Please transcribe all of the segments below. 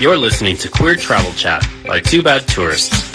You're listening to Queer Travel Chat by Two Bad Tourists.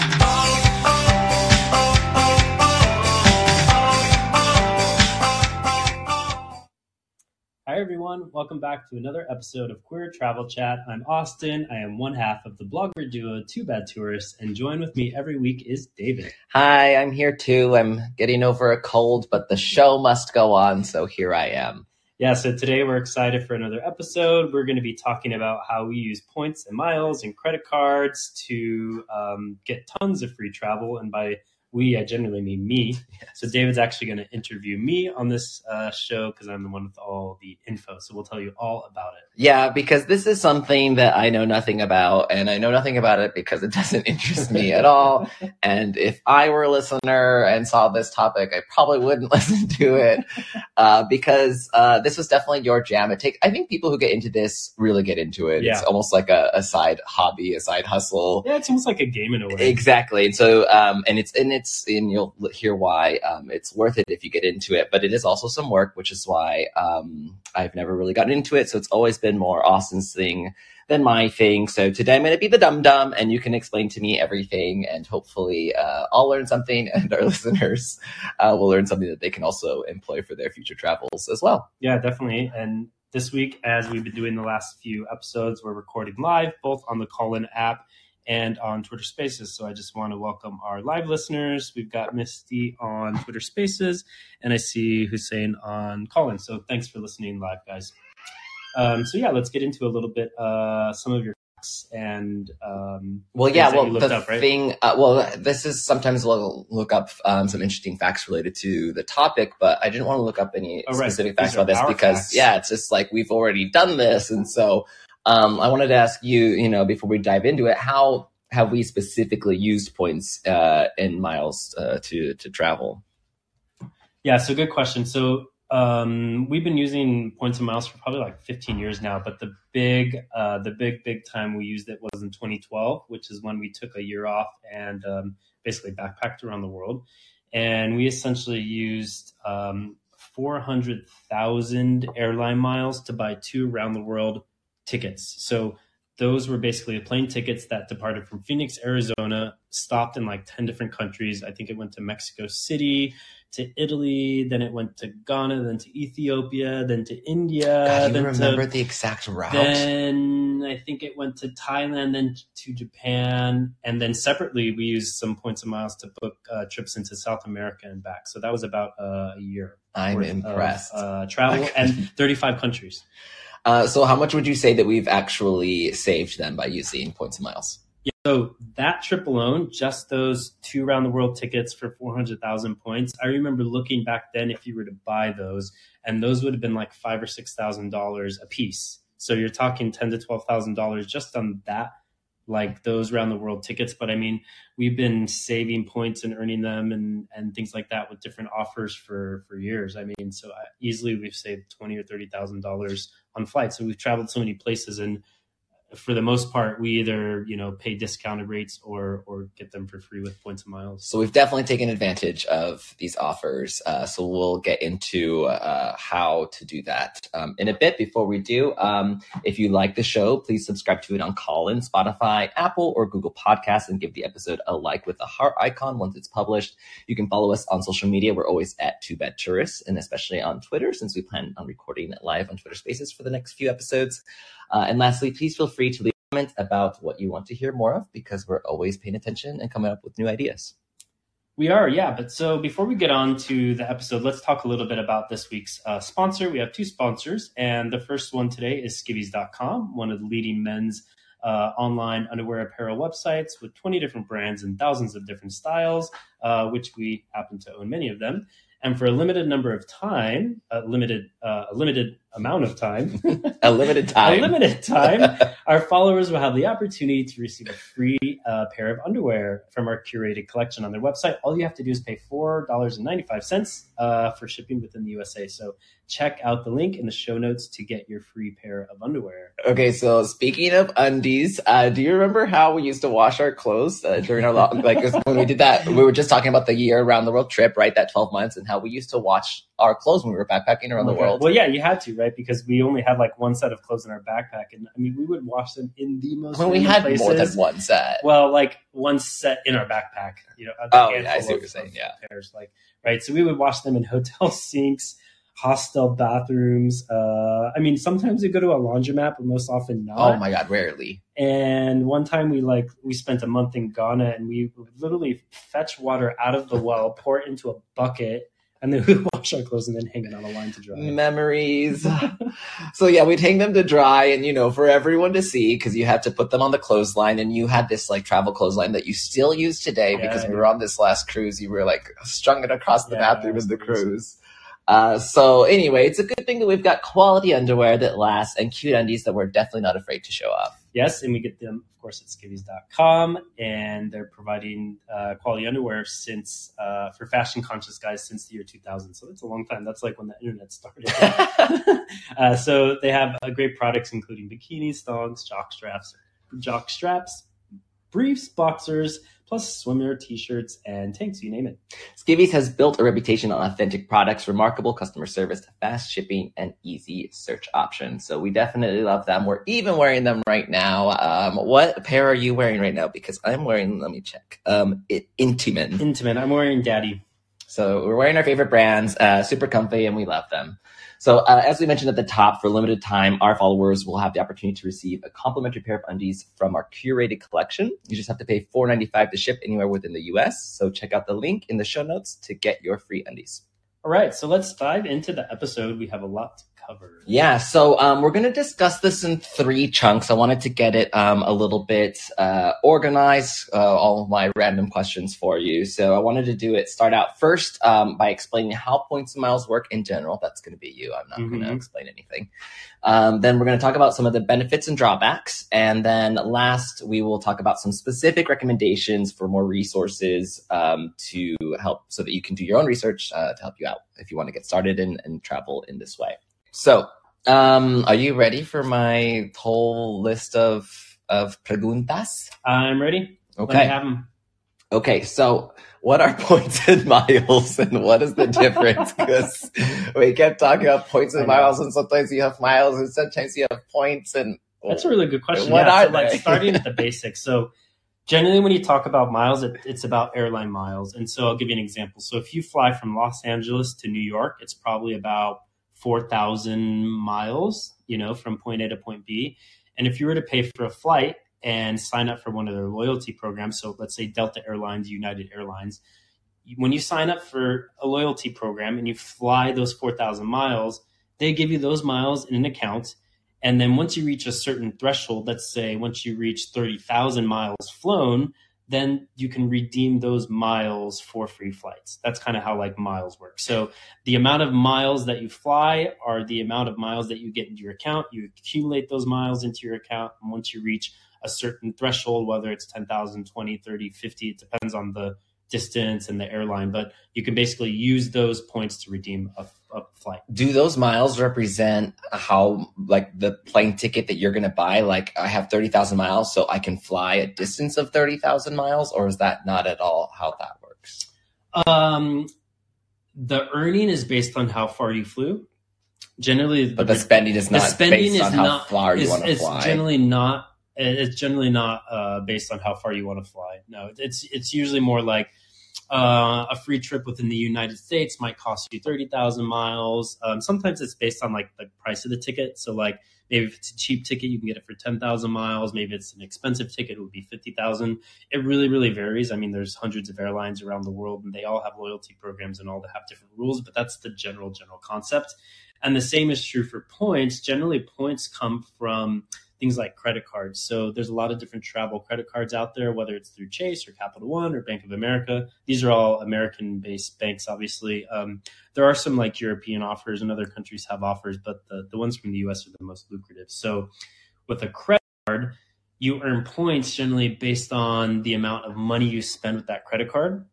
Hi, everyone. Welcome back to another episode of Queer Travel Chat. I'm Austin. I am one half of the blogger duo Two Bad Tourists, and join with me every week is David. Hi, I'm here too. I'm getting over a cold, but the show must go on, so here I am. Yeah, so today we're excited for another episode. We're going to be talking about how we use points and miles and credit cards to um, get tons of free travel. And by we, I generally mean me. So David's actually going to interview me on this uh, show because I'm the one with all the info. So we'll tell you all about it. Yeah, because this is something that I know nothing about, and I know nothing about it because it doesn't interest me at all. And if I were a listener and saw this topic, I probably wouldn't listen to it uh, because uh, this was definitely your jam. It take I think people who get into this really get into it. Yeah. It's almost like a, a side hobby, a side hustle. Yeah, it's almost like a game in a way. Exactly. And so, um, and it's, and it's, and you'll hear why, um, it's worth it if you get into it, but it is also some work, which is why, um, I've never really gotten into it. So it's always been more Austin's thing than my thing. So today I'm going to be the dum dum and you can explain to me everything and hopefully, uh, I'll learn something and our listeners, uh, will learn something that they can also employ for their future travels as well. Yeah, definitely. And this week, as we've been doing the last few episodes, we're recording live, both on the Callin app and on Twitter Spaces. So I just want to welcome our live listeners. We've got Misty on Twitter Spaces, and I see Hussein on Callin. So thanks for listening live, guys. Um, so yeah, let's get into a little bit uh, some of your facts and um, Well, yeah. Well, the up, right? thing. Uh, well, this is sometimes we'll look up um, some interesting facts related to the topic, but I didn't want to look up any Oh, right. specific These facts about this because, facts. yeah, it's just like we've already done this, and so um, I wanted to ask you, you know, before we dive into it, how have we specifically used points uh, and miles uh, to to travel? Yeah, so good question. So um, we've been using points and miles for probably like 15 years now, but the big, uh, the big, big time we used it was in 2012, which is when we took a year off and um, basically backpacked around the world. And we essentially used um, 400,000 airline miles to buy two round the world tickets. So those were basically plane tickets that departed from Phoenix, Arizona, stopped in like 10 different countries. I think it went to Mexico City, to Italy, then it went to Ghana, then to Ethiopia, then to India, God, you remember to the exact route? then I think it went to Thailand, then to Japan, and then separately we used some points and miles to book uh, trips into South America and back. So that was about uh, a year. I'm worth of, impressed. uh, travel and 35 countries. Uh, so, how much would you say that we've actually saved then by using points and miles? Yeah, so that trip alone, just those two round the world tickets for 400,000 points. I remember looking back then if you were to buy those, and those would have been like five or six thousand dollars a piece. So you're talking ten to twelve thousand dollars just on that, like those round the world tickets. But I mean, we've been saving points and earning them and and things like that with different offers for for years. I mean, so uh, easily we've saved twenty or thirty thousand dollars on flights. So we've traveled so many places and for the most part, we either you know pay discounted rates or or get them for free with points and miles. So we've definitely taken advantage of these offers. Uh, so we'll get into uh, how to do that um, in a bit. Before we do, um, if you like the show, please subscribe to it on Callin, Spotify, Apple, or Google Podcasts, and give the episode a like with a heart icon once it's published. You can follow us on social media. We're always at Two Bad Tourists, and especially on Twitter, since we plan on recording it live on Twitter Spaces for the next few episodes. Uh, and lastly, please feel free to leave a comment about what you want to hear more of because we're always paying attention and coming up with new ideas. We are, yeah. But so before we get on to the episode, let's talk a little bit about this week's uh, sponsor. We have two sponsors, and the first one today is skiviez.com, one of the leading men's uh, online underwear apparel websites with 20 different brands and thousands of different styles, uh, which we happen to own many of them. And for a limited number of time, a limited, uh, a limited amount of time, A limited time. a limited time, our followers will have the opportunity to receive a free uh, pair of underwear from our curated collection on their website. All you have to do is pay four dollars and ninety five cents uh, for shipping within the USA. So check out the link in the show notes to get your free pair of underwear. Okay, so speaking of undies, uh, do you remember how we used to wash our clothes uh, during our long, like when we did that? We were just talking about the year around the world trip, right? That twelve months, and how we used to wash our clothes when we were backpacking around the Okay. world. Well, yeah, you had to, right? Because we only had like one set of clothes in our backpack, and I mean, we would wash them in the most. When we had places. more than one set. Well, like one set in our backpack, you know. Oh, yeah, I see what you're saying, yeah. pairs, like right. So we would wash them in hotel sinks, hostel bathrooms. Uh, I mean, sometimes we go to a laundromat, but most often not. Oh my god, rarely. And one time we like we spent a month in Ghana, and we would literally fetch water out of the well, pour it into a bucket, and then we wash our clothes and then hang it on a line to dry. Memories. so yeah, we'd hang them to dry and you know, for everyone to see because you had to put them on the clothesline and you had this like travel clothesline that you still use today Yeah, because we were on this last cruise. You were like strung it across the Yeah, bathroom of the cruise. Uh, so anyway, it's a good thing that we've got quality underwear that lasts and cute undies that we're definitely not afraid to show off. Yes, and we get them, of course, at skiviez.com, and they're providing uh, quality underwear since uh, for fashion conscious guys since the year 2000. So that's a long time. That's like when the internet started. uh, so they have uh, great products, including bikinis, thongs, jock straps, jock straps, briefs, boxers, plus swimwear, t-shirts, and tanks. You name it. Skiviez has built a reputation on authentic products, remarkable customer service, fast shipping, and easy search options. So we definitely love them. We're even wearing them right now. Um, what pair are you wearing right now? Because I'm wearing, let me check, um. Intimate. I'm wearing Daddy. So we're wearing our favorite brands, uh, super comfy, and we love them. So uh, as we mentioned at the top, for a limited time, our followers will have the opportunity to receive a complimentary pair of undies from our curated collection. You just have to pay $4.95 to ship anywhere within the U.S. So check out the link in the show notes to get your free undies. All right, so let's dive into the episode. We have a lot to Yeah, so um, we're going to discuss this in three chunks. I wanted to get it um, a little bit uh, organized, uh, all of my random questions for you. So I wanted to do it, start out first um, by explaining how points and miles work in general. That's going to be you. I'm not going to explain anything. Um, then we're going to talk about some of the benefits and drawbacks. And then last, we will talk about some specific recommendations for more resources um, to help so that you can do your own research uh, to help you out if you want to get started and, and travel in this way. So, um, are you ready for my whole list of of preguntas? I'm ready. Okay. have 'em. Okay. So, what are points and miles, and what is the difference? Because we kept talking about points and miles, and sometimes you have miles, and sometimes you have points, and That's a really good question. What yeah, are so like starting at the basics. So generally when you talk about miles, it, it's about airline miles. And so I'll give you an example. So if you fly from Los Angeles to New York, it's probably about 4,000 miles, you know, from point A to point B. And if you were to pay for a flight and sign up for one of their loyalty programs, so let's say Delta Airlines, United Airlines, when you sign up for a loyalty program and you fly those 4,000 miles, they give you those miles in an account. And then once you reach a certain threshold, let's say once you reach 30,000 miles flown, then you can redeem those miles for free flights. That's kind of how like miles work. So the amount of miles that you fly are the amount of miles that you get into your account. You accumulate those miles into your account. And once you reach a certain threshold, whether it's 10,000, 20, 30, 50, it depends on the distance and the airline, but you can basically use those points to redeem a, a flight. do those miles represent how like the plane ticket that you're going to buy? Like, I have thirty thousand miles, so I can fly a distance of thirty thousand miles, or is that not at all how that works? Um, the earning is based on how far you flew. Generally, But the spending is not. the spending based is on how not far you want to it's fly. generally not it's generally not uh, based on how far you want to fly. No, it's it's usually more like uh, a free trip within the United States might cost you thirty thousand miles. Um, sometimes it's based on like the price of the ticket. So like maybe if it's a cheap ticket, you can get it for ten thousand miles. Maybe it's an expensive ticket, it would be fifty thousand. It really really varies. I mean, there's hundreds of airlines around the world, and they all have loyalty programs and all that have different rules. But that's the general general concept. And the same is true for points. Generally, points come from things like credit cards. So there's a lot of different travel credit cards out there, whether it's through Chase or Capital One or Bank of America. These are all American based banks, obviously. Um, there are some like European offers and other countries have offers, but the, the ones from the US are the most lucrative. So with a credit card, you earn points generally based on the amount of money you spend with that credit card.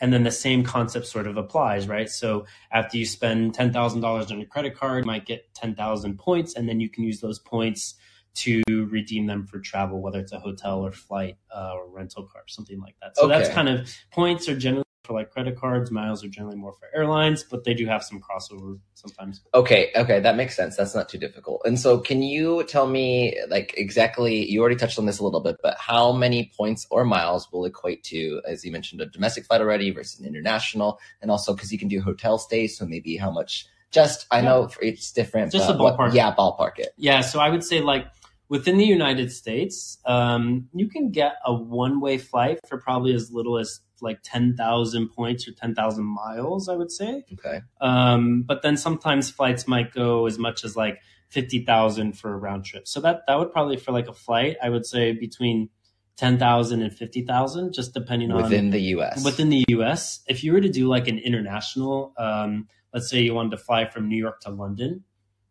And then the same concept sort of applies, right? So after you spend $10,000 on your credit card, you might get 10,000 points, and then you can use those points to redeem them for travel, whether it's a hotel or flight uh, or rental car, something like that. So that's kind of points are generally for like credit cards. Miles are generally more for airlines, but they do have some crossover sometimes. Okay, okay, that makes sense. That's not too difficult. And so, can you tell me, like, exactly? You already touched on this a little bit, but how many points or miles will equate to, as you mentioned, a domestic flight already versus an international, and also because you can do hotel stays, so maybe how much? Just, I Yeah. know it's different. Just a what- ballpark. yeah, ballpark it. Yeah, so I would say like within the United States, um, you can get a one-way flight for probably as little as like ten thousand points or ten thousand miles. I would say. Okay. Um, but then sometimes flights might go as much as like fifty thousand for a round trip. So that that would probably for like a flight, I would say between ten thousand and fifty thousand, just depending on Within the U.S. within the U.S. If you were to do like an international, um, let's say you wanted to fly from New York to London,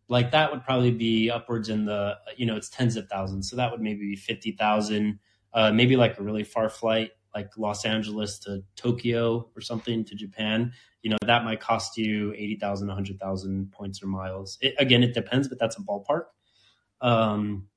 like that would probably be upwards in the you know it's tens of thousands. So that would maybe be fifty thousand, uh, maybe like a really far flight like Los Angeles to Tokyo or something to Japan. You know that might cost you eighty thousand, one hundred thousand points or miles. It, again, it depends, but that's a ballpark. Um,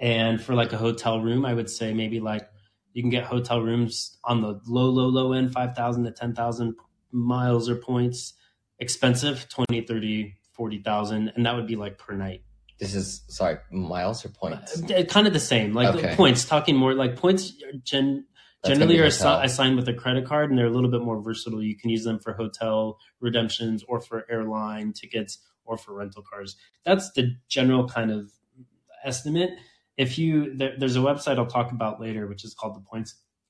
and for like a hotel room, I would say maybe like you can get hotel rooms on the low, low, low end, 5,000 to 10,000 miles or points. Expensive, 20, 30, 40,000. And that would be like per night. This is sorry, miles or points? Uh, Kind of the same. Like Okay. points, talking more like points gen- generally are assi- assigned with a credit card and they're a little bit more versatile. You can use them for hotel redemptions or for airline tickets or for rental cars. That's the general kind of estimate. If you there, there's a website I'll talk about later, which is called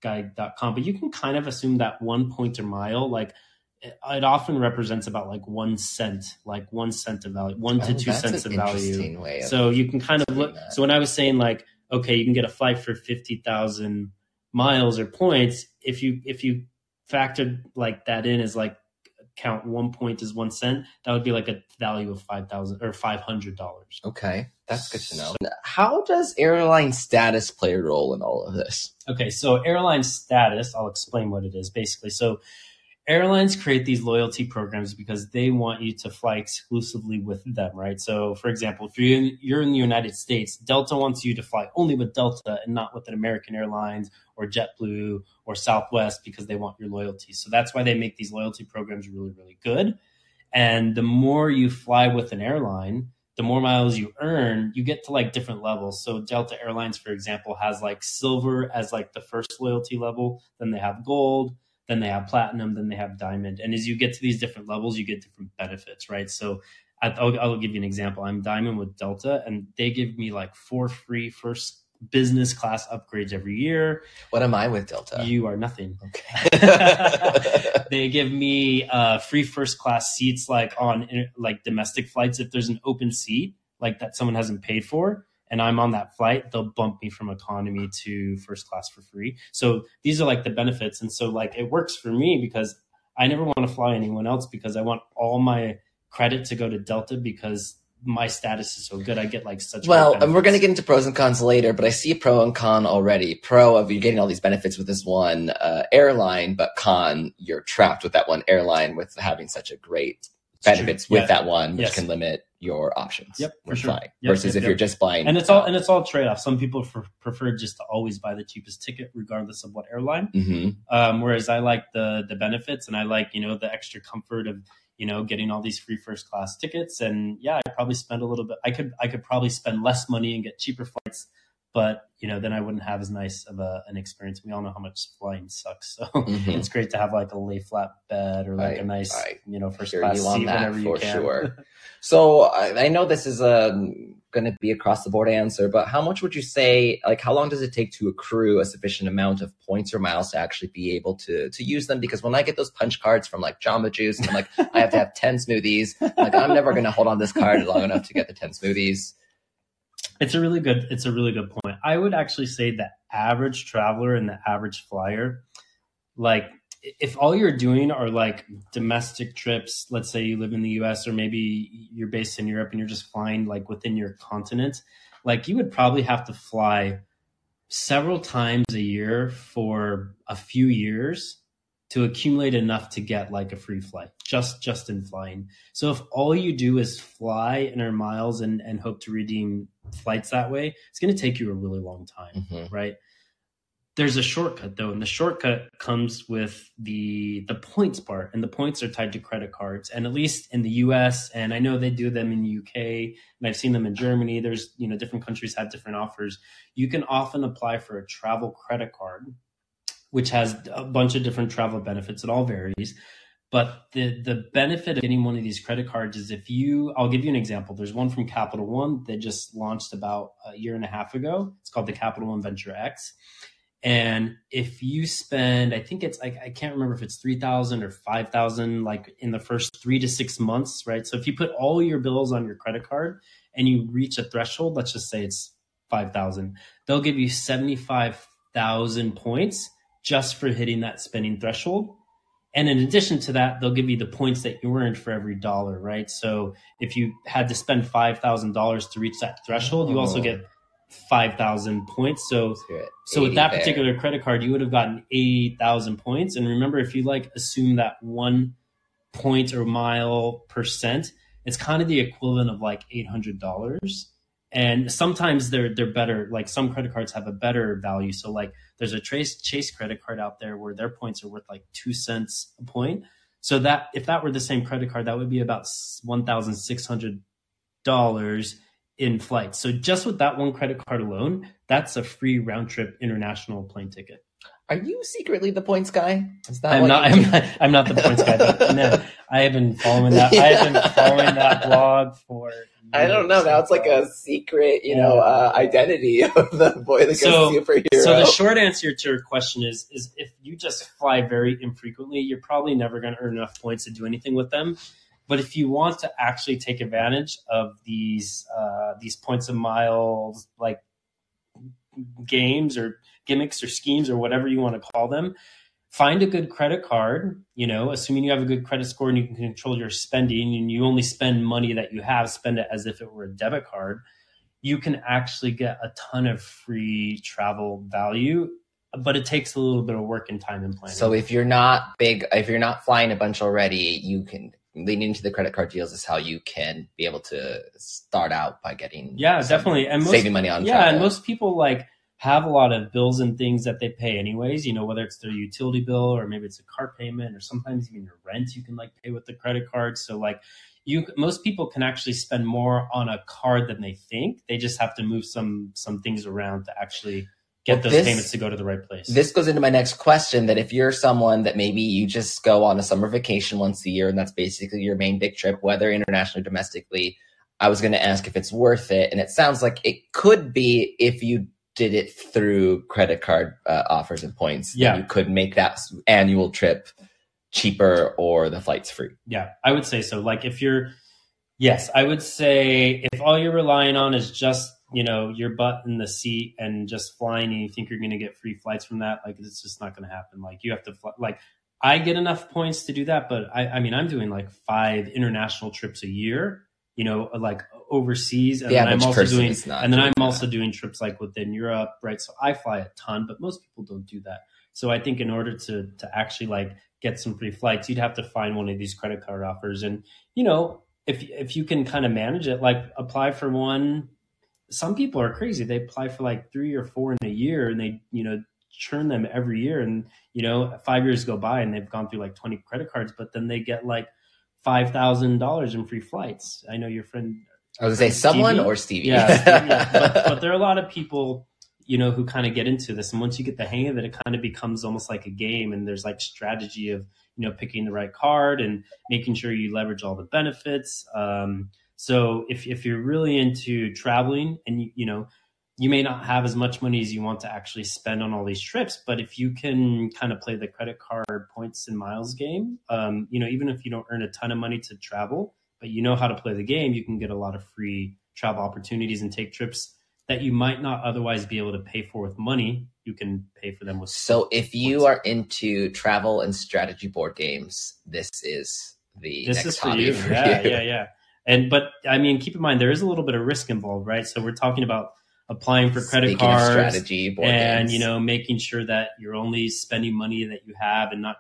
thepointsguy.com, but you can kind of assume that one point or mile, like it, often represents about like one cent, like one cent of value, one to oh, two cents of value. of So you can kind of look. that. So when I was saying like, okay, you can get a flight for fifty thousand miles or points. If you if you factored like that in as like count one point as one cent, that would be like a value of five thousand or five hundred dollars. Okay, that's good to know. How does airline status play a role in all of this? Okay, so airline status, I'll explain what it is basically. So airlines create these loyalty programs because they want you to fly exclusively with them, right? So for example, if you're in, you're in the United States, Delta wants you to fly only with Delta and not with an American Airlines or JetBlue or Southwest because they want your loyalty. So that's why they make these loyalty programs really, really good. And the more you fly with an airline, the more miles you earn, you get to like different levels. So Delta Airlines, for example, has like silver as like the first loyalty level. Then they have gold, then they have platinum, then they have diamond. And as you get to these different levels, you get different benefits, right? So I'll, I'll give you an example. I'm diamond with Delta, and they give me like four free first business class upgrades every year. What am I with Delta? You are nothing okay. they give me uh, free first class seats like on like domestic flights if there's an open seat like that someone hasn't paid for and i'm on that flight they'll bump me from economy to first class for free. So these are like the benefits. And so like it works for me because i never want to fly anyone else because i want all my credit to go to delta because my status is so good. I get like such well, and we're going to get into pros and cons later, but I see pro and con already. Pro of you getting all these benefits with this one uh, airline, but con you're trapped with that one airline with having such a great True. benefits with Yeah. that one, which Yes. can limit your options. Yep, for sure. flying. Yep, versus yep, if yep. you're just buying, and it's all and it's all trade-off some people f- prefer just to always buy the cheapest ticket regardless of what airline mhm. Um, whereas I like the the benefits and I like you know the extra comfort of you know getting all these free first class tickets and yeah I probably spend a little bit I could I could probably spend less money and get cheaper flights but you know then I wouldn't have as nice of a, an experience we all know how much flying sucks so Mhm. it's great to have like a lay flat bed or like I- a nice I you know first class you on seat that whenever you for can sure. So I, I know this is a going to be across the board answer, but how much would you say? Like, how long does it take to accrue a sufficient amount of points or miles to actually be able to to use them? Because when I get those punch cards from like Jamba Juice, and I'm like, I have to have ten smoothies. Like, I'm never going to hold on this card long enough to get the ten smoothies. It's a really good. It's a really good point. I would actually say the average traveler and the average flyer, like if all you're doing are like domestic trips, let's say you live in the U.S. or maybe you're based in Europe and you're just flying like within your continent, like you would probably have to fly several times a year for a few years to accumulate enough to get like a free flight just just in flying so if all you do is fly and earn miles and and hope to redeem flights that way it's going to take you a really long time Mhm. right there's a shortcut though, and the shortcut comes with the the points part, and the points are tied to credit cards. And at least in the U.S. and I know they do them in the U.K. and I've seen them in Germany. There's you know different countries have different offers. You can often apply for a travel credit card, which has a bunch of different travel benefits. It all varies. But the the benefit of getting one of these credit cards is if you, I'll give you an example. There's one from Capital One that just launched about a year and a half ago. It's called the Capital One Venture X. And if you spend, I think it's like I can't remember if it's three thousand or five thousand, like in the first three to six months, right? So if you put all your bills on your credit card and you reach a threshold, let's just say it's five thousand, they'll give you seventy five thousand points just for hitting that spending threshold. And in addition to that, they'll give you the points that you earned for every dollar, right? So if you had to spend $5,000 to reach that threshold, you also Oh. get 5,000 points. So, so with that there. particular credit card, you would have gotten 80,000 points. And remember, if you like assume that one point or mile percent, it's kind of the equivalent of like $800. And sometimes they're they're better. Like some credit cards have a better value. So like there's a Trace Chase credit card out there where their points are worth like two cents a point. So that if that were the same credit card, that would be about one thousand six hundred dollars in flights. So just with that one credit card alone, that's a free round trip international plane ticket. Are you secretly the points guy? Is that I'm not, I'm not. I'm not the points guy. No, I have been following that. I have been following that blog for. I don't know. Now it's like a secret, you know, uh, identity of the boy that goes So- superhero. So the short answer to your question is: is if you just fly very infrequently, you're probably never going to earn enough points to do anything with them. But if you want to actually take advantage of these uh, these points of miles, like games or gimmicks or schemes or whatever you want to call them, find a good credit card. You know, assuming you have a good credit score and you can control your spending, and you only spend money that you have, spend it as if it were a debit card. You can actually get a ton of free travel value, but it takes a little bit of work and time and planning. So if you're not big, if you're not flying a bunch already, you can lean into the credit card deals. Is how you can be able to start out by getting yeah, some- definitely, and most, saving money on yeah, travel. and most people like have a lot of bills and things that they pay anyways. You know, whether it's their utility bill or maybe it's a car payment or sometimes even your rent, you can like pay with the credit card. So like you, most people can actually spend more on a card than they think. They just have to move some some things around to actually get those this- payments to go to the right place. This goes into my next question that if you're someone that maybe you just go on a summer vacation once a year and that's basically your main big trip, whether internationally or domestically, I was going to ask if it's worth it. And it sounds like it could be if you did it through credit card uh, offers and points. Yeah. You could make that annual trip cheaper or the flight's free. Yeah, I would say so. Like if you're, yes, I would say if all you're relying on is just you know your butt in the seat and just flying, and you think you're going to get free flights from that, like it's just not going to happen. Like you have to fly. Like I get enough points to do that, but I, I mean I'm doing like five international trips a year. You know, like overseas, and The then I'm also doing and then doing I'm that. also doing trips like within Europe, right? So I fly a ton, but most people don't do that. So I think in order to to actually like get some free flights, you'd have to find one of these credit card offers. And you know, if if you can kind of manage it, like apply for one. Some people are crazy. They apply for like three or four in a year, and they you know churn them every year. And you know, five years go by, and they've gone through like twenty credit cards, but then they get like five thousand dollars in free flights. I know your friend I was going to say someone Stevie? or Stevie. yeah, Steve, yeah. But, but there are a lot of people, you know, who kind of get into this, and once you get the hang of it, it kind of becomes almost like a game. And there's like strategy of you know picking the right card and making sure you leverage all the benefits. Um, so if if you're really into traveling, and you, you know, you may not have as much money as you want to actually spend on all these trips, but if you can kind of play the credit card points and miles game, um, you know, even if you don't earn a ton of money to travel, but you know how to play the game, you can get a lot of free travel opportunities and take trips that you might not otherwise be able to pay for with money. You can pay for them with. So if you are into travel and strategy board games, this is the this is for you. for yeah, you. yeah, yeah. And but I mean, keep in mind there is a little bit of risk involved, right? So we're talking about applying for credit Speaking cards strategy board and games. you know making sure that you're only spending money that you have and not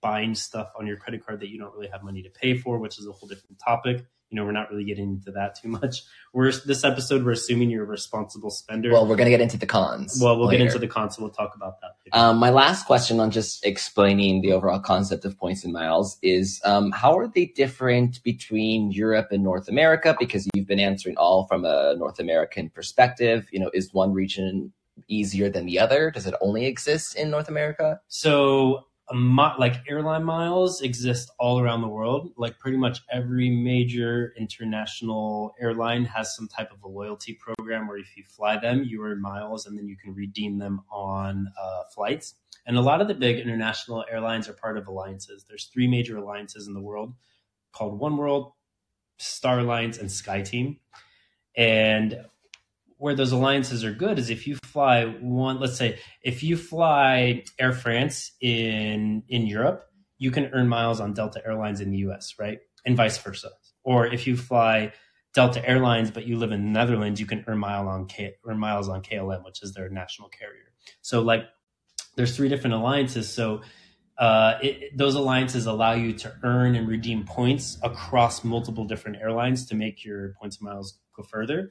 buying stuff on your credit card that you don't really have money to pay for, which is a whole different topic. You know, we're not really getting into that too much. We're this episode we're assuming you're a responsible spender. well, we're gonna get into the cons. Well, we'll get into the cons. so We'll talk about that Um, my last question on just explaining the overall concept of points and miles is um, how are they different between Europe and North America? Because you've been answering all from a North American perspective. You know, is one region easier than the other? Does it only exist in North America? So, mi- like airline miles exist all around the world. Like pretty much every major international airline has some type of a loyalty program where if you fly them, you earn miles and then you can redeem them on uh, flights. And a lot of the big international airlines are part of alliances. There's three major alliances in the world called One World, Star Alliance, and SkyTeam. And where those alliances are good is if you fly one let's say if you fly air france in in europe you can earn miles on delta airlines in the us right? And vice versa. Or if you fly delta airlines but you live in the netherlands you can earn mile on K, earn miles on klm which is their national carrier. So like there's three different alliances. So uh, it, those alliances allow you to earn and redeem points across multiple different airlines to make your points and miles go further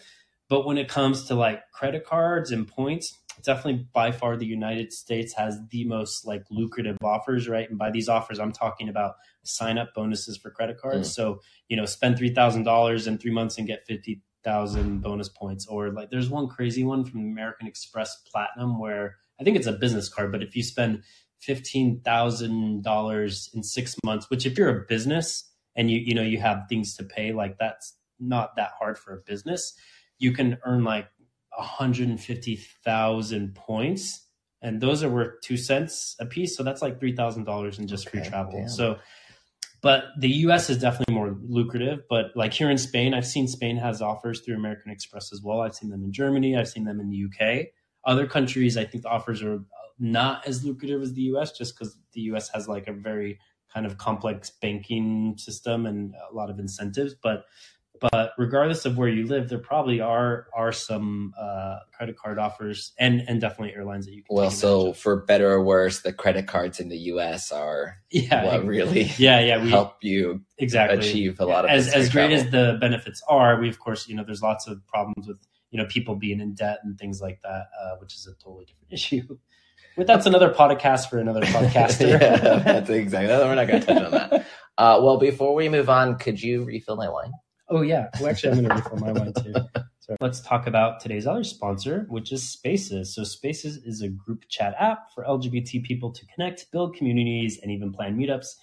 but when it comes to like credit cards and points, definitely by far the United States has the most like lucrative offers, right? And by these offers, I'm talking about sign up bonuses for credit cards. Mm. So, you know, spend $3,000 in three months and get 50,000 bonus points. Or like there's one crazy one from American Express Platinum where I think it's a business card, but if you spend $15,000 in six months, which if you're a business and you, you know, you have things to pay, like that's not that hard for a business you can earn like 150,000 points and those are worth 2 cents a piece so that's like $3,000 in just okay, free travel. Damn. So but the US is definitely more lucrative, but like here in Spain, I've seen Spain has offers through American Express as well. I've seen them in Germany, I've seen them in the UK. Other countries, I think the offers are not as lucrative as the US just cuz the US has like a very kind of complex banking system and a lot of incentives, but but regardless of where you live, there probably are are some uh, credit card offers and and definitely airlines that you can. Well, so for better or worse, the credit cards in the U.S. are yeah what really yeah yeah we, help you exactly achieve a lot of as as great as the benefits are. We of course you know there's lots of problems with you know people being in debt and things like that, uh, which is a totally different issue. But that's another podcast for another podcaster. yeah, that's exactly. We're not going to touch on that. Uh, well, before we move on, could you refill my wine? Oh yeah. Well, actually, I'm going to refill my wine too. So let's talk about today's other sponsor, which is Spaces. So Spaces is a group chat app for LGBT people to connect, build communities, and even plan meetups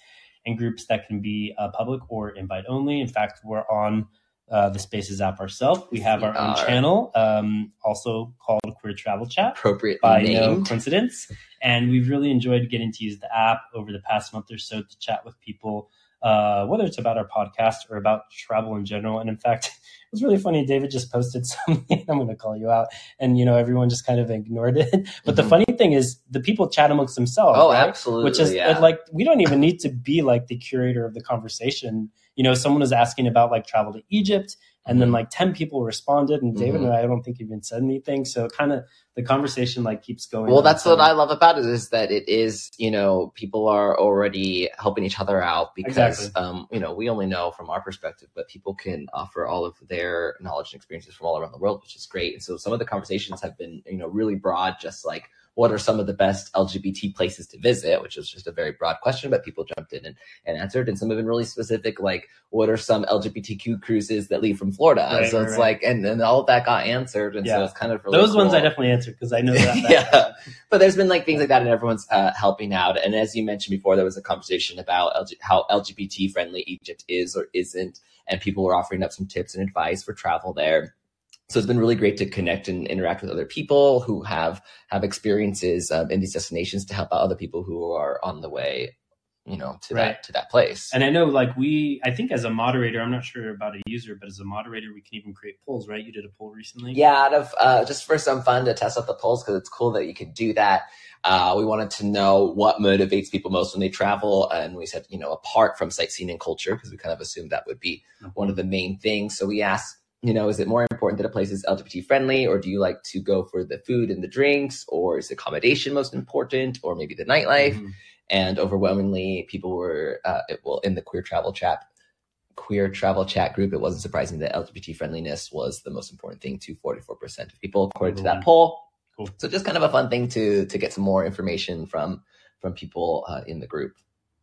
and groups that can be uh, public or invite only. In fact, we're on uh, the Spaces app ourselves. We have our own channel, um, also called Queer Travel Chat. Appropriate by name. no coincidence. And we've really enjoyed getting to use the app over the past month or so to chat with people uh, whether it's about our podcast or about travel in general. And in fact, it was really funny. David just posted something. I'm going to call you out, and you know everyone just kind of ignored it. But mm-hmm. the funny thing is, the people chat amongst themselves. Oh, right? absolutely. Which is yeah. like we don't even need to be like the curator of the conversation. You know, someone was asking about like travel to Egypt, and then like 10 people responded and david mm-hmm. and i don't think he even said anything so kind of the conversation like keeps going well that's what i love about it is that it is you know people are already helping each other out because exactly. um you know we only know from our perspective but people can offer all of their knowledge and experiences from all around the world which is great and so some of the conversations have been you know really broad just like what are some of the best LGBT places to visit, which is just a very broad question, but people jumped in and, and answered. And some have been really specific, like what are some LGBTQ cruises that leave from Florida? Right, so right, it's right. like, and then all of that got answered. And yeah. so it's kind of really those cool. ones I definitely answered because I know that. that yeah. But there's been like things like that and everyone's uh, helping out. And as you mentioned before, there was a conversation about LG- how LGBT friendly Egypt is or isn't. And people were offering up some tips and advice for travel there so it's been really great to connect and interact with other people who have have experiences um, in these destinations to help out other people who are on the way you know to right. that to that place. And i know like we i think as a moderator i'm not sure about a user but as a moderator we can even create polls right? You did a poll recently. Yeah out of uh, just for some fun to test out the polls because it's cool that you can do that. Uh, we wanted to know what motivates people most when they travel and we said you know apart from sightseeing and culture because we kind of assumed that would be mm-hmm. one of the main things. So we asked you know, is it more important that a place is LGBT friendly, or do you like to go for the food and the drinks, or is accommodation most important, or maybe the nightlife? Mm-hmm. And overwhelmingly, people were uh, well in the queer travel chat, queer travel chat group. It wasn't surprising that LGBT friendliness was the most important thing to 44% of people, according to that poll. Cool. So just kind of a fun thing to to get some more information from from people uh, in the group.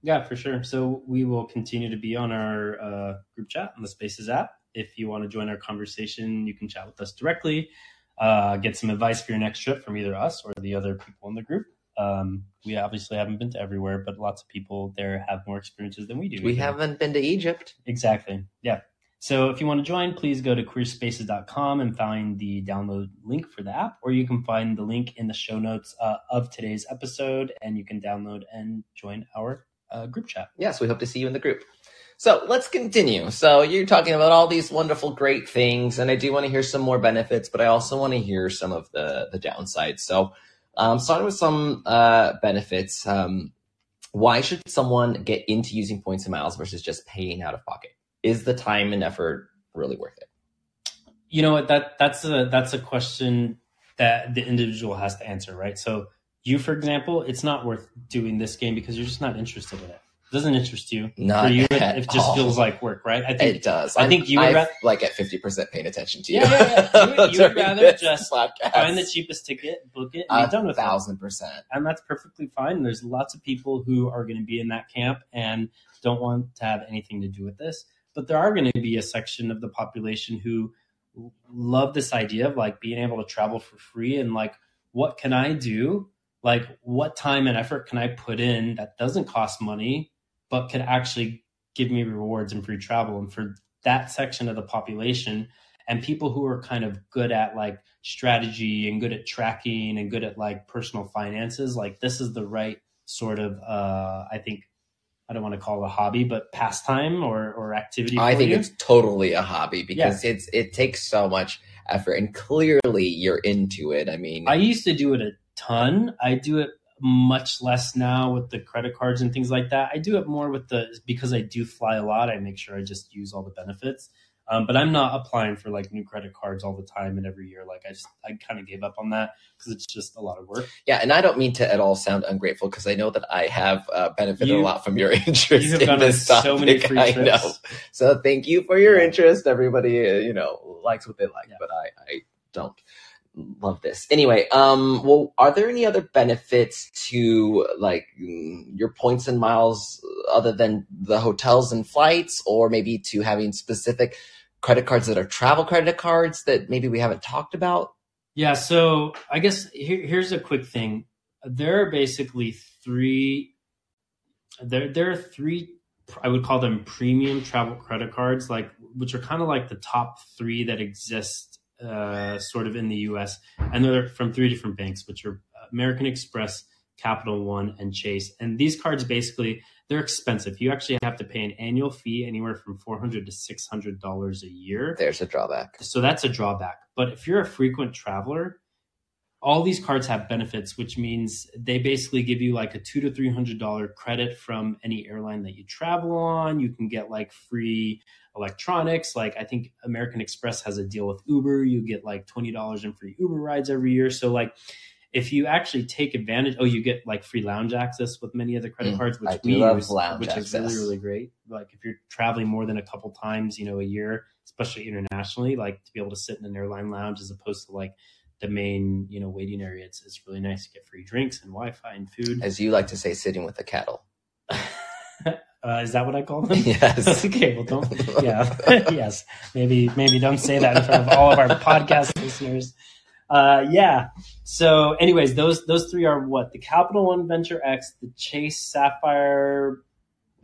Yeah, for sure. So we will continue to be on our uh, group chat on the Spaces app. If you want to join our conversation, you can chat with us directly. Uh, get some advice for your next trip from either us or the other people in the group. Um, we obviously haven't been to everywhere, but lots of people there have more experiences than we do. We haven't been to Egypt. Exactly. Yeah. So if you want to join, please go to queerspaces.com and find the download link for the app, or you can find the link in the show notes uh, of today's episode, and you can download and join our uh, group chat. Yes, we hope to see you in the group. So let's continue. So you're talking about all these wonderful, great things, and I do want to hear some more benefits, but I also want to hear some of the the downsides. So, um, starting with some uh, benefits, um, why should someone get into using points and miles versus just paying out of pocket? Is the time and effort really worth it? You know what that that's a that's a question that the individual has to answer, right? So you, for example, it's not worth doing this game because you're just not interested in it. It doesn't interest you. Not For you, it, at it just all. feels like work, right? I think It does. I think you would I, ra- like at fifty percent paying attention to you. Yeah, yeah, yeah. You would- you would rather just podcast. find the cheapest ticket, book it, and a be done with it. thousand percent. and that's perfectly fine. There's lots of people who are going to be in that camp and don't want to have anything to do with this. But there are going to be a section of the population who love this idea of like being able to travel for free and like, what can I do? Like, what time and effort can I put in that doesn't cost money, but could actually give me rewards and free travel? And for that section of the population, and people who are kind of good at like strategy and good at tracking and good at like personal finances like this is the right sort of uh i think i don't want to call it a hobby but pastime or or activity I think you. it's totally a hobby because it's it takes so much effort, and clearly you're into it. I mean, i used to do it a ton i do it much less now with the credit cards and things like that i do it more with the because i do fly a lot i make sure i just use all the benefits um, but i'm not applying for like new credit cards all the time and every year like i just i kind of gave up on that because it's just a lot of work yeah, and I don't mean to at all sound ungrateful because I know that I have uh, benefited You- a lot from your interest you have in this topic. so many free I trips. know. So thank you for your Yeah. interest. Everybody, uh, you know, likes what they like, Yeah. but I, I don't love this. Anyway, um, well, are there any other benefits to like mm, your points and miles other than the hotels and flights, or maybe to having specific credit cards that are travel credit cards that maybe we haven't talked about? Yeah, so I guess here, here's a quick thing. There are basically three. There, there are three. I would call them premium travel credit cards, like which are kind of like the top three that exist, uh, sort of in the U.S. And they're from three different banks, which are American Express, Capital One, and Chase. And these cards basically they're expensive. You actually have to pay an annual fee anywhere from four hundred to six hundred dollars a year There's a drawback. so that's a drawback. But if you're a frequent traveler, all these cards have benefits, which means they basically give you like a two to three hundred dollar credit from any airline that you travel on. You can get like free electronics. Like I think American Express has a deal with Uber. You get like twenty dollars in free Uber rides every year. So like if you actually take advantage, oh, you get like free lounge access with many of the credit Mm, cards, which I we love use, lounge which is really really great. Like if you're traveling more than a couple times, you know, a year, especially internationally, like to be able to sit in an airline lounge as opposed to like the main, you know, waiting area. It's it's really nice to get free drinks and Wi-Fi and food. As you like to say, sitting with the cattle. Uh, is that what I call them? Yes. okay. Well, don't. Yeah. yes. Maybe maybe don't say that in front of all of our podcast listeners. Uh, yeah. So, anyways, those those three are what the Capital One Venture X, the Chase Sapphire,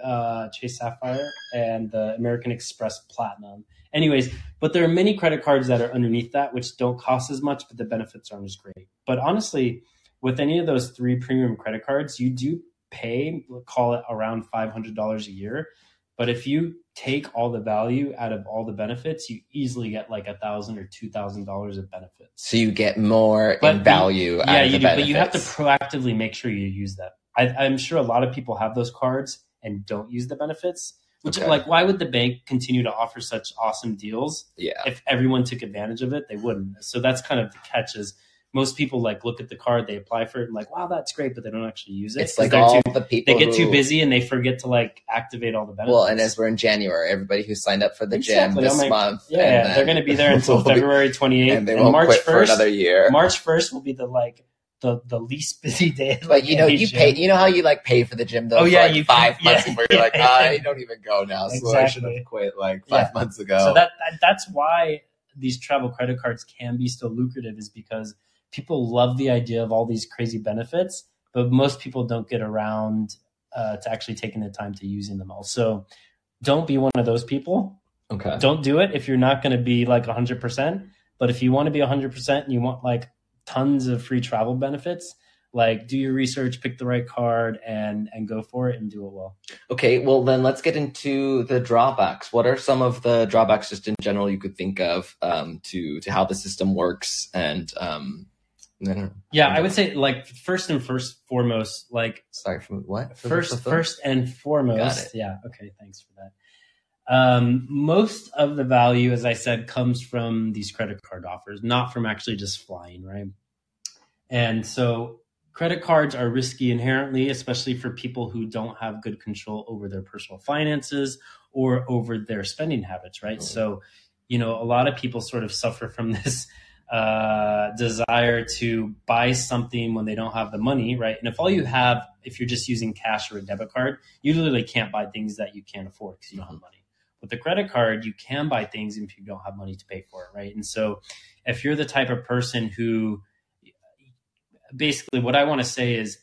uh, Chase Sapphire, and the American Express Platinum. Anyways, but there are many credit cards that are underneath that which don't cost as much, but the benefits aren't as great. But honestly, with any of those three premium credit cards, you do pay, call it around five hundred dollars a year. But if you take all the value out of all the benefits, you easily get like a thousand or two thousand dollars of benefits. So you get more But in value. out Yeah, of you the do, but you have to proactively make sure you use that. I, I'm sure a lot of people have those cards and don't use the benefits. Which, Okay. like, why would the bank continue to offer such awesome deals Yeah. if everyone took advantage of it? They wouldn't. So that's kind of the catch is most people like look at the card, they apply for it, and like, wow, that's great, but they don't actually use it. It's like they're all too- the people they get too busy and they forget to like activate all the benefits. Well, and as we're in January, everybody who signed up for the Exactly. gym this like, month, yeah, and then they're going to be there until February 28th, and they won't March quit for 1st. another year. March 1st will be the like the the least busy day. But you know, you gym. pay. You know how you like pay for the gym though. Oh, for, yeah, like you- five yeah, months before you're like, yeah. I don't even go now, so I should have quit like five Yeah. months ago. So that, that that's why these travel credit cards can be so lucrative is because people love the idea of all these crazy benefits, but most people don't get around uh, to actually taking the time to using them all. So don't be one of those people. okay. Don't do it if you're not going to be like 100%. But if you want to be 100% and you want like tons of free travel benefits, like do your research, pick the right card, and and go for it and do it well. Okay, well then let's get into the drawbacks. What are some of the drawbacks, just in general, you could think of um, to to how the system works? And um, I. Yeah, I would say like first and first foremost, like sorry for what? first first and foremost yeah okay thanks for that. Um, most of the value as i said comes from these credit card offers not from actually just flying right? And so credit cards are risky inherently especially for people who don't have good control over their personal finances or over their spending habits right? So you know a lot of people sort of suffer from this uh, desire to buy something when they don't have the money, right? And if all you have, if you're just using cash or a debit card, you literally can't buy things that you can't afford because you don't have money. With the credit card, you can buy things if you don't have money to pay for it, right? And so if you're the type of person who basically what I want to say is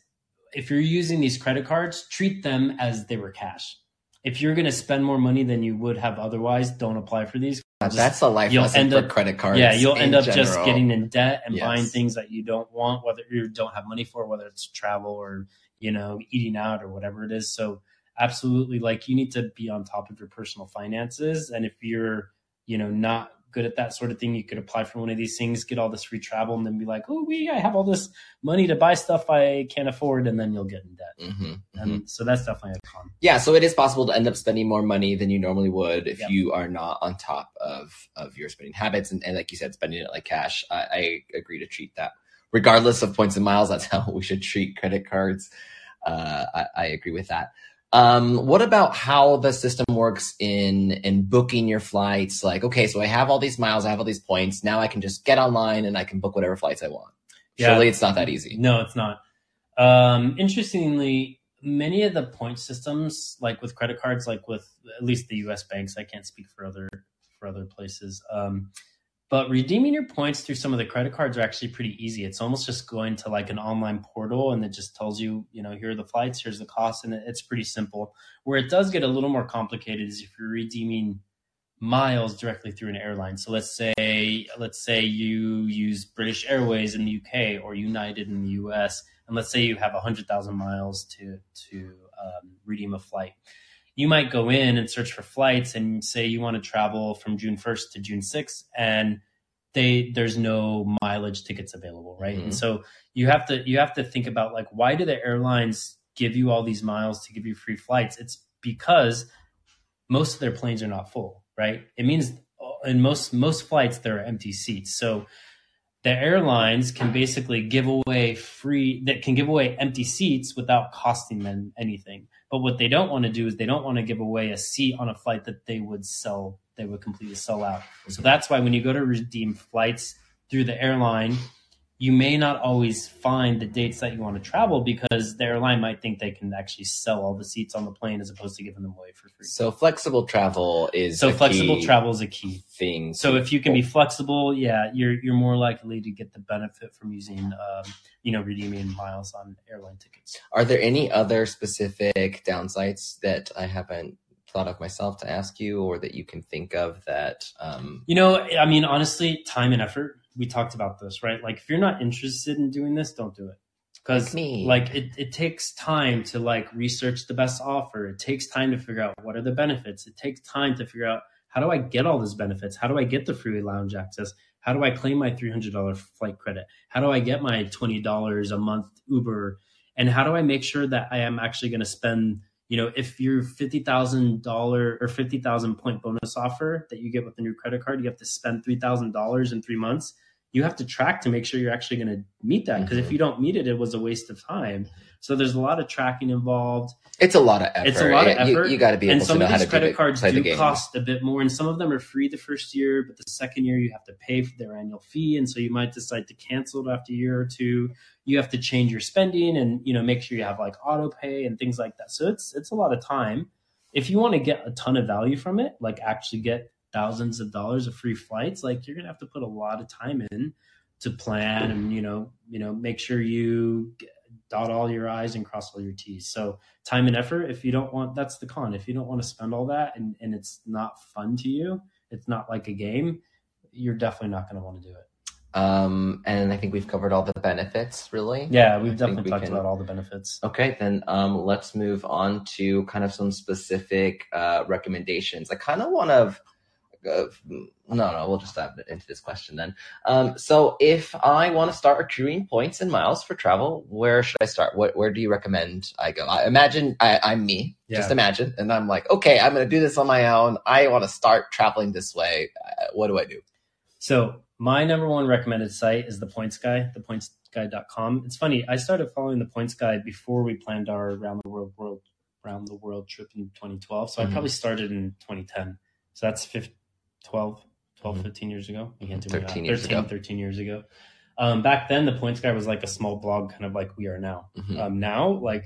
if you're using these credit cards, treat them as they were cash. If you're going to spend more money than you would have otherwise, don't apply for these. Just- That's a life you'll lesson end for up- credit cards. yeah, you'll end up just getting in debt and Yes. buying things that you don't want, whether you don't have money for, whether it's travel or you know eating out or whatever it is. So absolutely, like you need to be on top of your personal finances, and if you're you know not good at that sort of thing, you could apply for one of these things, get all this free travel, and then be like, oh, we I have all this money to buy stuff I can't afford, and then you'll get in debt. Mhm, mhm. And so that's definitely a con. Yeah, so it is possible to end up spending more money than you normally would if Yep. you are not on top of of your spending habits and, and like you said, spending it like cash. I, I agree to treat that, regardless of points and miles. That's how we should treat credit cards. Uh, I, I agree with that. Um, what about how the system works in in booking your flights? Like, okay, so I have all these miles, I have all these points. Now I can just get online and I can book whatever flights I want. Yeah. Surely it's not that easy. No, it's not. Um, interestingly, many of the point systems, like with credit cards, like with at least the U.S. banks, I can't speak for other for other places. Um, but redeeming your points through some of the credit cards are actually pretty easy. It's almost just going to like an online portal and it just tells you, you know, here are the flights, here's the cost, and it's pretty simple. Where it does get a little more complicated is if you're redeeming miles directly through an airline. So let's say let's say you use British Airways in the UK or United in the US, and let's say you have hundred thousand miles to to um, redeem a flight. You might go in and search for flights and say you want to travel from June first to June sixth, and they there's no mileage tickets available, right? Mhm. And so you have to you have to think about like why do the airlines give you all these miles to give you free flights? It's because most of their planes are not full, right? It means in most most flights there are empty seats. So the airlines can basically give away free that can give away empty seats without costing them anything. But what they don't want to do is they don't want to give away a seat on a flight that they would sell they would completely sell out. So that's why when you go to redeem flights through the airline, you may not always find the dates that you want to travel because the airline might think they can actually sell all the seats on the plane as opposed to giving them away for free. So flexible travel is So a flexible key travel is a key. thing. So if you can be flexible, yeah, you're you're more likely to get the benefit from using, um, you know, redeeming miles on airline tickets. Are there any other specific downsides that I haven't thought of myself to ask you, or that you can think of that? Um, You know, I mean, honestly, time and effort. We talked about this, right? Like, if you're not interested in doing this, don't do it. Because, Like it, it takes time to like research the best offer. It takes time to figure out what are the benefits. It takes time to figure out how do I get all those benefits? How do I get the free lounge access? How do I claim my three hundred dollar flight credit? How do I get my twenty dollars a month Uber? And how do I make sure that I am actually going to spend you know, if your fifty thousand dollar or fifty thousand point bonus offer that you get with the new credit card, you have to spend three thousand dollars in three months. You have to track to make sure you're actually going to meet that. Because Mhm. if you don't meet it, it was a waste of time. So there's a lot of tracking involved. It's a lot of effort. It's a lot of Yeah, you- effort, You, got to be and to some know of these credit cards do cost a bit more, and some of them are free the first year, but the second year you have to pay for their annual fee, and so you might decide to cancel it after a year or two. You have to change your spending, and you know make sure you have like auto pay and things like that. So it's it's a lot of time. If you want to get a ton of value from it, like actually get thousands of dollars of free flights, like you're gonna have to put a lot of time in to plan and you know you know make sure you dot all your i's and cross all your t's so time and effort if you don't want that's the con if you don't want to spend all that and, and it's not fun to you it's not like a game you're definitely not going to want to do it Um, and I think we've covered all the benefits, really. yeah we've I definitely we talked can- about all the benefits Okay, then um, let's move on to kind of some specific uh, recommendations. I kind of want to. No, no, we'll just dive into this question then. Um, so, if I want to start accruing points and miles for travel, where should I start? What, where do you recommend I go? I imagine I, I'm me. Just imagine, and I'm like, okay, I'm going to do this on my own. I want to start traveling this way. Uh, what do I do? so my number one recommended site is the points guy the thepointsguy.com it's funny i started following the points guy before we planned our round the world world round the world trip in 2012 so Mhm. i probably started in 2010 so that's 15, 12 12 Mhm. 15 years ago. You can't do 13 years 13, ago. 13 years ago. Um, back then the points guy was like a small blog kind of like we are now. Mhm. um, now like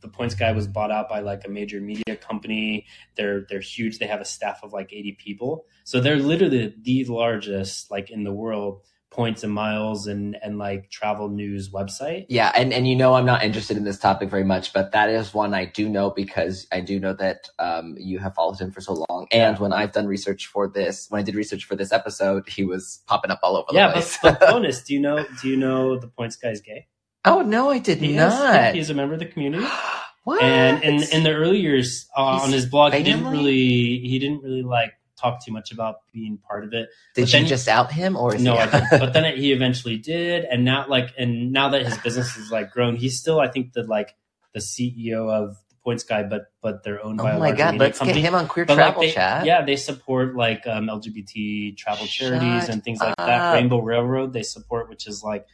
the points guy was bought out by like a major media company. They're they're huge. They have a staff of like 80 people. So they're literally the largest like in the world points and miles and and like travel news website Yeah, and and you know I'm not interested in this topic very much, but that is one I do know because I do know that um, you have followed him for so long. And Yeah. when I've done research for this, when I did research for this episode, he was popping up all over yeah the but, place. but bonus do you know do you know the points guy's gay oh no, I did he is, not. he's a member of the community what? and in in the early years uh, on his blog he didn't really he didn't really like talk too much about being part of it did but you just out him or is no i didn't but then he eventually did and now like and now that his business is like grown he's still i think the like the ceo of the points guy but but they're owned by oh a my god, let's company. get him on Queer But, like, Travel they- Chat. Yeah, they support like um, LGBT travel charities and things like up. that. Rainbow Railroad they support, which is like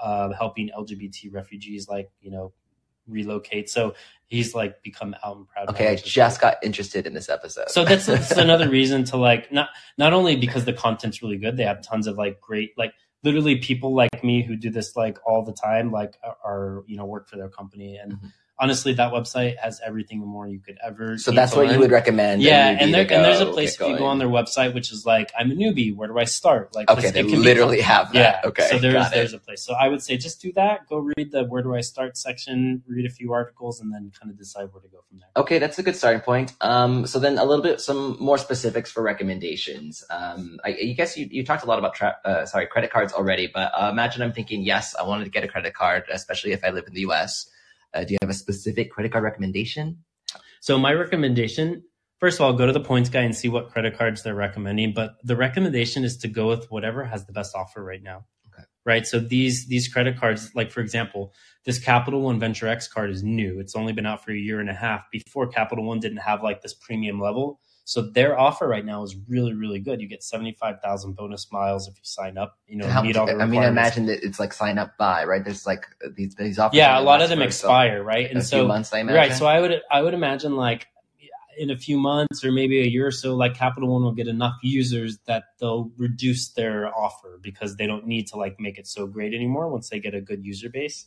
uh, helping LGBT refugees like you know relocate. So he's like become out and proud. Okay, I now, which is just got interested in this episode. So that's, that's another reason to like not not only because the content's really good. They have tons of like great like literally people like me who do this like all the time like are, you know work for their company and. Mhm. Honestly, that website has everything and more you could ever. So that's what you would recommend. yeah, and, there, and there's a place if you go on their website, which is like, I'm a newbie. Where do I start? Like, Okay, they it can literally have yeah. that. Okay, so there's there's a place. So I would say just do that. Go read the Where Do I Start section, read a few articles, and then kind of decide where to go from there. Okay, that's a good starting point. Um, so then a little bit, some more specifics for recommendations. Um, I, I guess you, you talked a lot about tra- uh, sorry credit cards already, but uh, imagine I'm thinking, yes, I wanted to get a credit card, especially if I live in the U.S. Uh, do you have a specific credit card recommendation? So my recommendation, first of all, go to the points guy and see what credit cards they're recommending. But the recommendation is to go with whatever has the best offer right now. Okay. Right. So these these credit cards, like for example, this Capital One Venture X card is new. It's only been out for a year and a half. Before Capital One didn't have like this premium level. So their offer right now is really, really good. You get seventy five thousand bonus miles if you sign up. You know, meet all the I mean, I imagine that it's like sign up by right. There's like these these offers. yeah, a lot of them expire, right? So, And a so few months, I imagine. Right. So I would I would imagine like in a few months or maybe a year or so, like Capital One will get enough users that they'll reduce their offer because they don't need to like make it so great anymore once they get a good user base.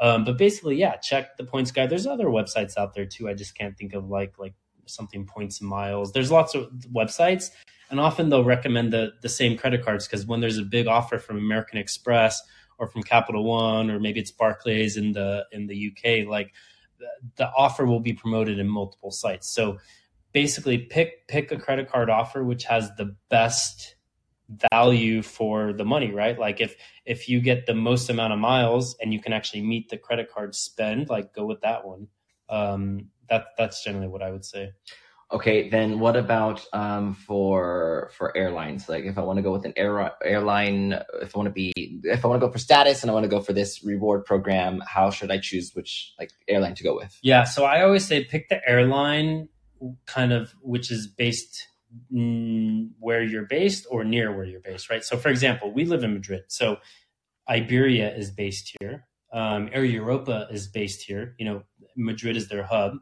Um, but basically, yeah, check the points guy. There's other websites out there too. I just can't think of like like something points and miles. There's lots of websites, and often they'll recommend the the same credit cards because when there's a big offer from American Express or from Capital One or maybe it's Barclays in the in the UK, like the, the offer will be promoted in multiple sites. So basically, pick pick a credit card offer which has the best value for the money, right? Like if if you get the most amount of miles and you can actually meet the credit card spend, like go with that one. Um, that that's generally what I would say. Okay, then what about um, for for airlines? Like, if I want to go with an air, airline, if I want to be, if I want to go for status and I want to go for this reward program, how should I choose which like airline to go with? Yeah, so I always say pick the airline kind of which is based where you're based or near where you're based, right? So, for example, we live in Madrid. So, Iberia is based here. Um, Air Europa is based here. You know, Madrid is their hub.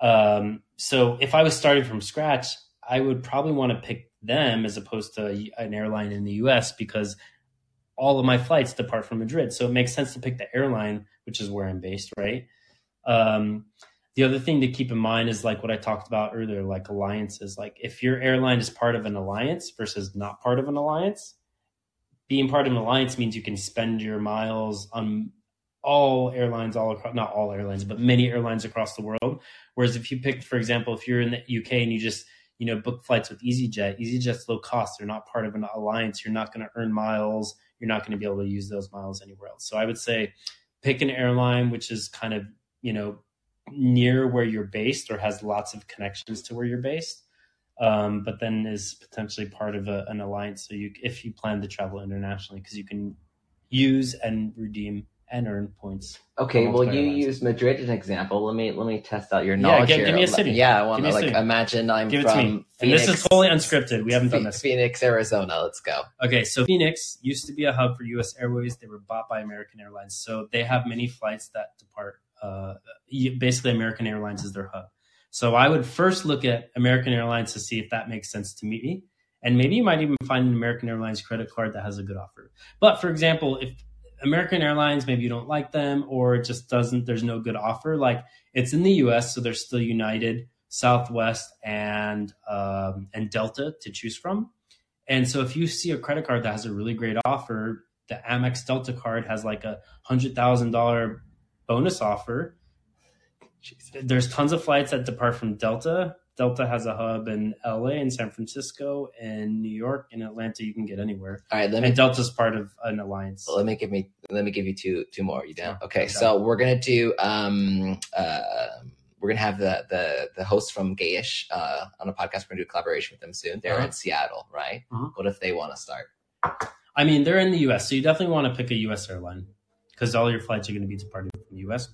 Um, so, if I was starting from scratch, I would probably want to pick them as opposed to an airline in the US because all of my flights depart from Madrid. So, it makes sense to pick the airline, which is where I'm based, right? Um, the other thing to keep in mind is like what I talked about earlier, like alliances. Like if your airline is part of an alliance versus not part of an alliance, being part of an alliance means you can spend your miles on all airlines all across not all airlines but many airlines across the world. Whereas if you pick for example if you're in the uk and you just you know book flights with easyjet easyjet's low cost. They're not part of an alliance. You're not going to earn miles. You're not going to be able to use those miles anywhere else. So i would say pick an airline which is kind of you know near where you're based or has lots of connections to where you're based um, but then is potentially part of a, an alliance. So you if you plan to travel internationally because you can use and redeem and earn points Okay, well, you airlines. use Madrid as an example. Let me let me test out your Yeah, knowledge give- here. give me a city. Yeah, I want to like city. imagine I'm give it to from Phoenix, this is totally unscripted we haven't done this Phoenix, Arizona. Let's go. Okay, so Phoenix used to be a hub for U.S. Airways. They were bought by American Airlines, so they have many flights that depart. Uh, basically, American Airlines is their hub. So I would first look at American Airlines to see if that makes sense to me, and maybe you might even find an American Airlines credit card that has a good offer. But for example, if American Airlines maybe you don't like them or it just doesn't, there's no good offer. Like it's in the U.S., so there's still United, Southwest, and um, and Delta to choose from. And so if you see a credit card that has a really great offer, the Amex Delta card has like a hundred thousand dollar bonus offer. There's tons of flights that depart from Delta. Delta has a hub in LA and San Francisco and New York and Atlanta. You can get anywhere. All right, let me And Delta's part of an alliance. let me give me let me give you two two more. You down? Yeah, Okay, so we're gonna do um uh we're gonna have the the the host from Gayish uh on a podcast. We're gonna do a collaboration with them soon. They're Uh-huh. in Seattle, right? Uh-huh. What if they want to start? I mean, they're in the U.S., so you definitely want to pick a U.S. airline because all your flights are going to be departing from the U.S.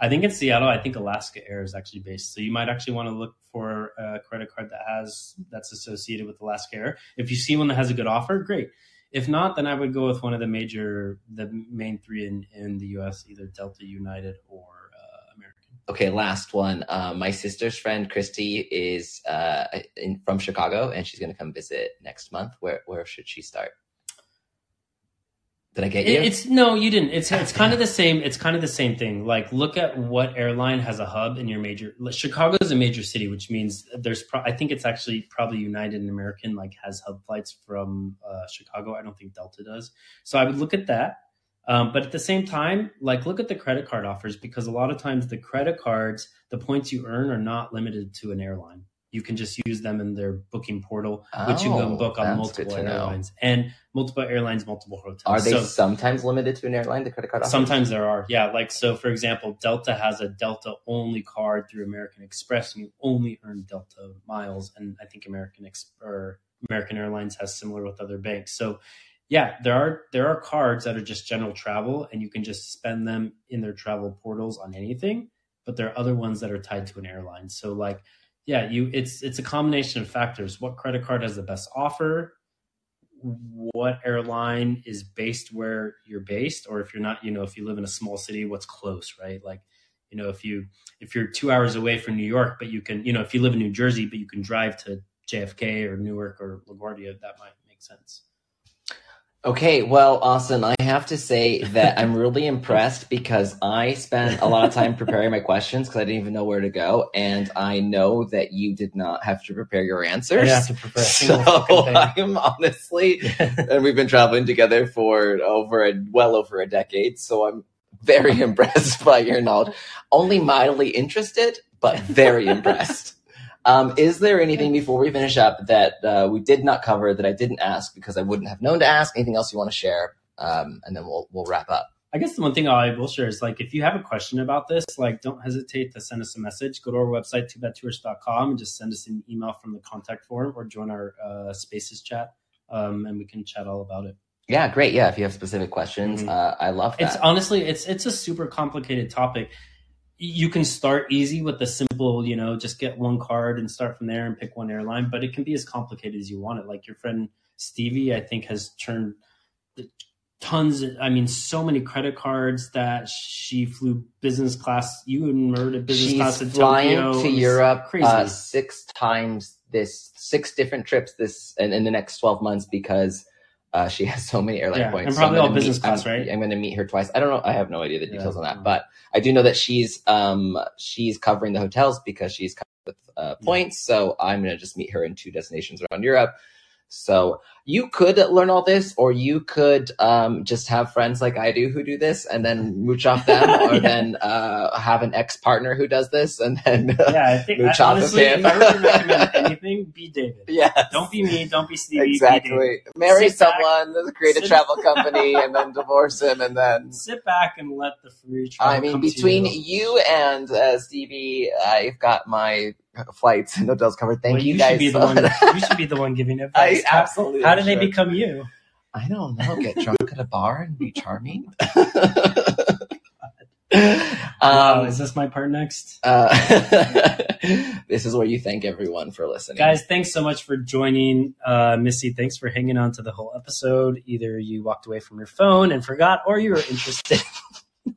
I think in Seattle, I think Alaska Air is actually based, so you might actually want to look for a credit card that has that's associated with Alaska Air. If you see one that has a good offer, great. If not, then I would go with one of the major, the main three in in the U.S., either Delta, United, or uh, American. Okay, last one. Um, my sister's friend Christy is uh in, from Chicago, and she's gonna come visit next month. Where where should she start? Did I get you? It- It's no, you didn't. It's it's kind of the same. It's kind of the same thing. Like, look at what airline has a hub in your major. Chicago is a major city, which means there's. Pro, I think it's actually probably United and American like has hub flights from uh, Chicago. I don't think Delta does. So I would look at that. Um, but at the same time, like look at the credit card offers because a lot of times the credit cards, the points you earn are not limited to an airline. You can just use them in their booking portal, which you Oh, can book on multiple airlines and multiple airlines, multiple hotels. Are they So- sometimes limited to an airline? The credit card. offers? Sometimes there are, yeah. Like so, for example, Delta has a Delta only card through American Express, and you only earn Delta miles. And I think American Ex- or American Airlines has similar with other banks. So, yeah, there are there are cards that are just general travel, and you can just spend them in their travel portals on anything. But there are other ones that are tied to an airline. So, like, yeah, you it's it's a combination of factors. What credit card has the best offer? what airline is based where you're based or if you're not you know if you live in a small city what's close right like you know if you if you're two hours away from new york but you can you know if you live in new jersey but you can drive to jfk or newark or laguardia that might make sense Okay, well, Austin, I have to say that I'm really impressed because I spent a lot of time preparing my questions because I didn't even know where to go, and I know that you did not have to prepare your answers. to prepare So I'm honestly, and we've been traveling together for over a, well over a decade, so I'm very impressed by your knowledge. Only mildly interested, but very impressed. Um, is there anything before we finish up that uh, we did not cover that I didn't ask because I wouldn't have known to ask? Anything else you want to share? Um, and then we'll we'll wrap up. I guess the one thing I will share is like if you have a question about this, like don't hesitate to send us a message. Go to our website, twobadtours.com, and just send us an email from the contact form or join our uh, spaces chat, um, and we can chat all about it. Yeah, great. Yeah, if you have specific questions, Mhm. uh, I love that. It's honestly, it's it's a super complicated topic. You can start easy with the simple, you know, just get one card and start from there and pick one airline, but it can be as complicated as you want it. Like your friend Stevie, I think, has turned tons i mean so many credit cards that she flew business class you and her to business She's class to flying Tokyo. to Europe crazy uh, six times this, six different trips this in, in the next twelve months because uh, she has so many airline Yeah, points. and probably I'm all business meet- class, I'm, right? I'm going to meet her twice. I don't know. I have no idea the Yeah. details on that, but I do know that she's um she's covering the hotels because she's covered with uh, Yeah. points. So I'm going to just meet her in two destinations around Europe. So you could learn all this, or you could um, just have friends like I do who do this, and then mooch off them, or Yeah. then uh, have an ex partner who does this, and then yeah i think Mooch I, off of honestly him. if i were to recommend anything be david yeah, don't be me don't be stevie be exactly. Marry Sit back. someone, create a travel company, and then divorce him, and then. sit back and let the free travel I mean, between you. you and uh, Stevie, I've got my flights and hotels covered. Thank Well, you, you guys. should be the one you should be the one giving advice how, absolutely. how did they become you I don't know. Get drunk at a bar and be charming. wow, um, is this my part next uh, this is where you thank everyone for listening, Guys, thanks so much for joining. Uh, Missy, thanks for hanging on to the whole episode. Either you walked away from your phone and forgot, or you were interested,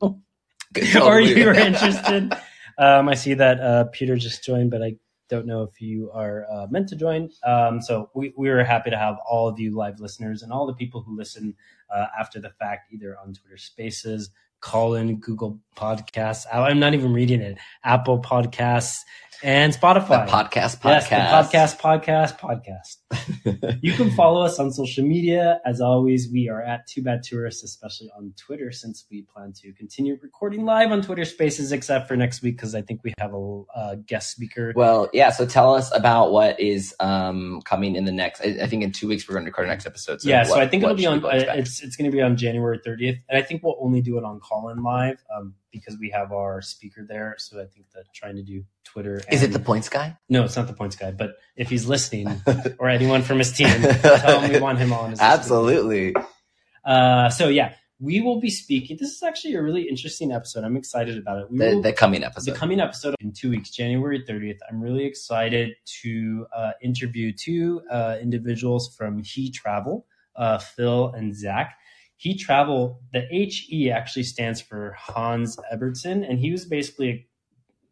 or you were interested. Um, I see that uh, Peter just joined, but I don't know if you are uh, meant to join. Um, so we, we were happy to have all of you live listeners and all the people who listen uh, after the fact, either on Twitter Spaces, Callin Google Podcasts. I'm not even reading it. Apple Podcasts and The Spotify. podcast, Yes, podcast, the podcast, podcast, podcast. You can follow us on social media. As always, we are at Two Bad Tourists, especially on Twitter, since we plan to continue recording live on Twitter Spaces, except for next week because I think we have a uh, guest speaker. Well, yeah. So tell us about what is um, coming in the next. I, I think in two weeks we're going to record our next episode. So yeah, so I think it'll be on. Uh, it's it's going to be on January 30th, and I think we'll only do it on Callin live um, because we have our speaker there. So I think that trying to do Twitter. Is it the points guy? No, it's not the points guy. But if he's listening, or anyone from his team, tell him we want him on. Absolutely. Uh, so yeah, we will be speaking. This is actually a really interesting episode. I'm excited about it. We The, will, the coming episode. the coming episode in two weeks, January 30th. I'm really excited to uh, interview two uh, individuals from He Travel, uh, Phil and Zach. He Travel, the HE actually stands for Hanns Ebensten, and he was basically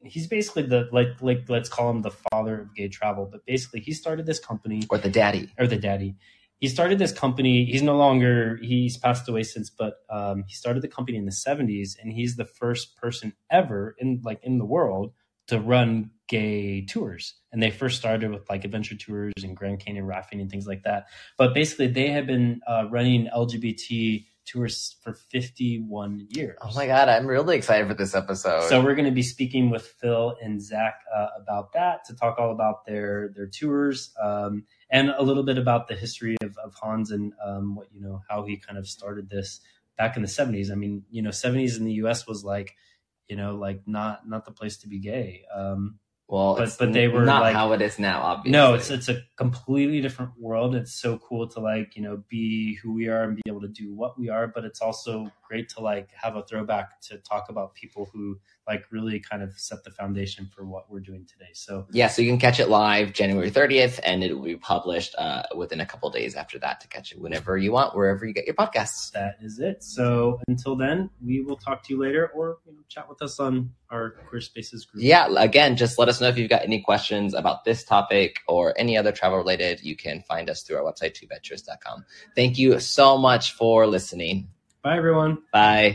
he's basically the like like let's call him the father of gay travel. But basically, he started this company or the daddy. or the daddy. He started this company. He's no longer. He's passed away since, but um, he started the company in the '70s, and he's the first person ever in like in the world to run gay tours. And they first started with like adventure tours and Grand Canyon rafting and things like that. But basically, they have been uh, running LGBT tours for 51 years. Oh my god, I'm really excited for this episode. So we're going to be speaking with Phil and Zach uh, about that to talk all about their their tours um, and a little bit about the history of, of Hans and um, what you know how he kind of started this back in the seventies. I mean, you know, seventies in the U.S. was like, you know, like not not the place to be gay. Um, well, but- it's but they were, not like- how it is now. Obviously, no, it's it's a completely different world. It's so cool to like you know be who we are and be able to do what we are, but it's also great to like have a throwback to talk about people who like really kind of set the foundation for what we're doing today. So yeah. So you can catch it live January 30th, and it will be published uh, within a couple days after that to catch it whenever you want, wherever you get your podcasts. that is it. So until then, we will talk to you later, or you know, chat with us on our Queer Spaces group. Yeah, again, just let us know if you've got any questions about this topic or any other travel related. You can find us through our website, twobadtourists.com. Thank you so much for listening. Bye, everyone. Bye.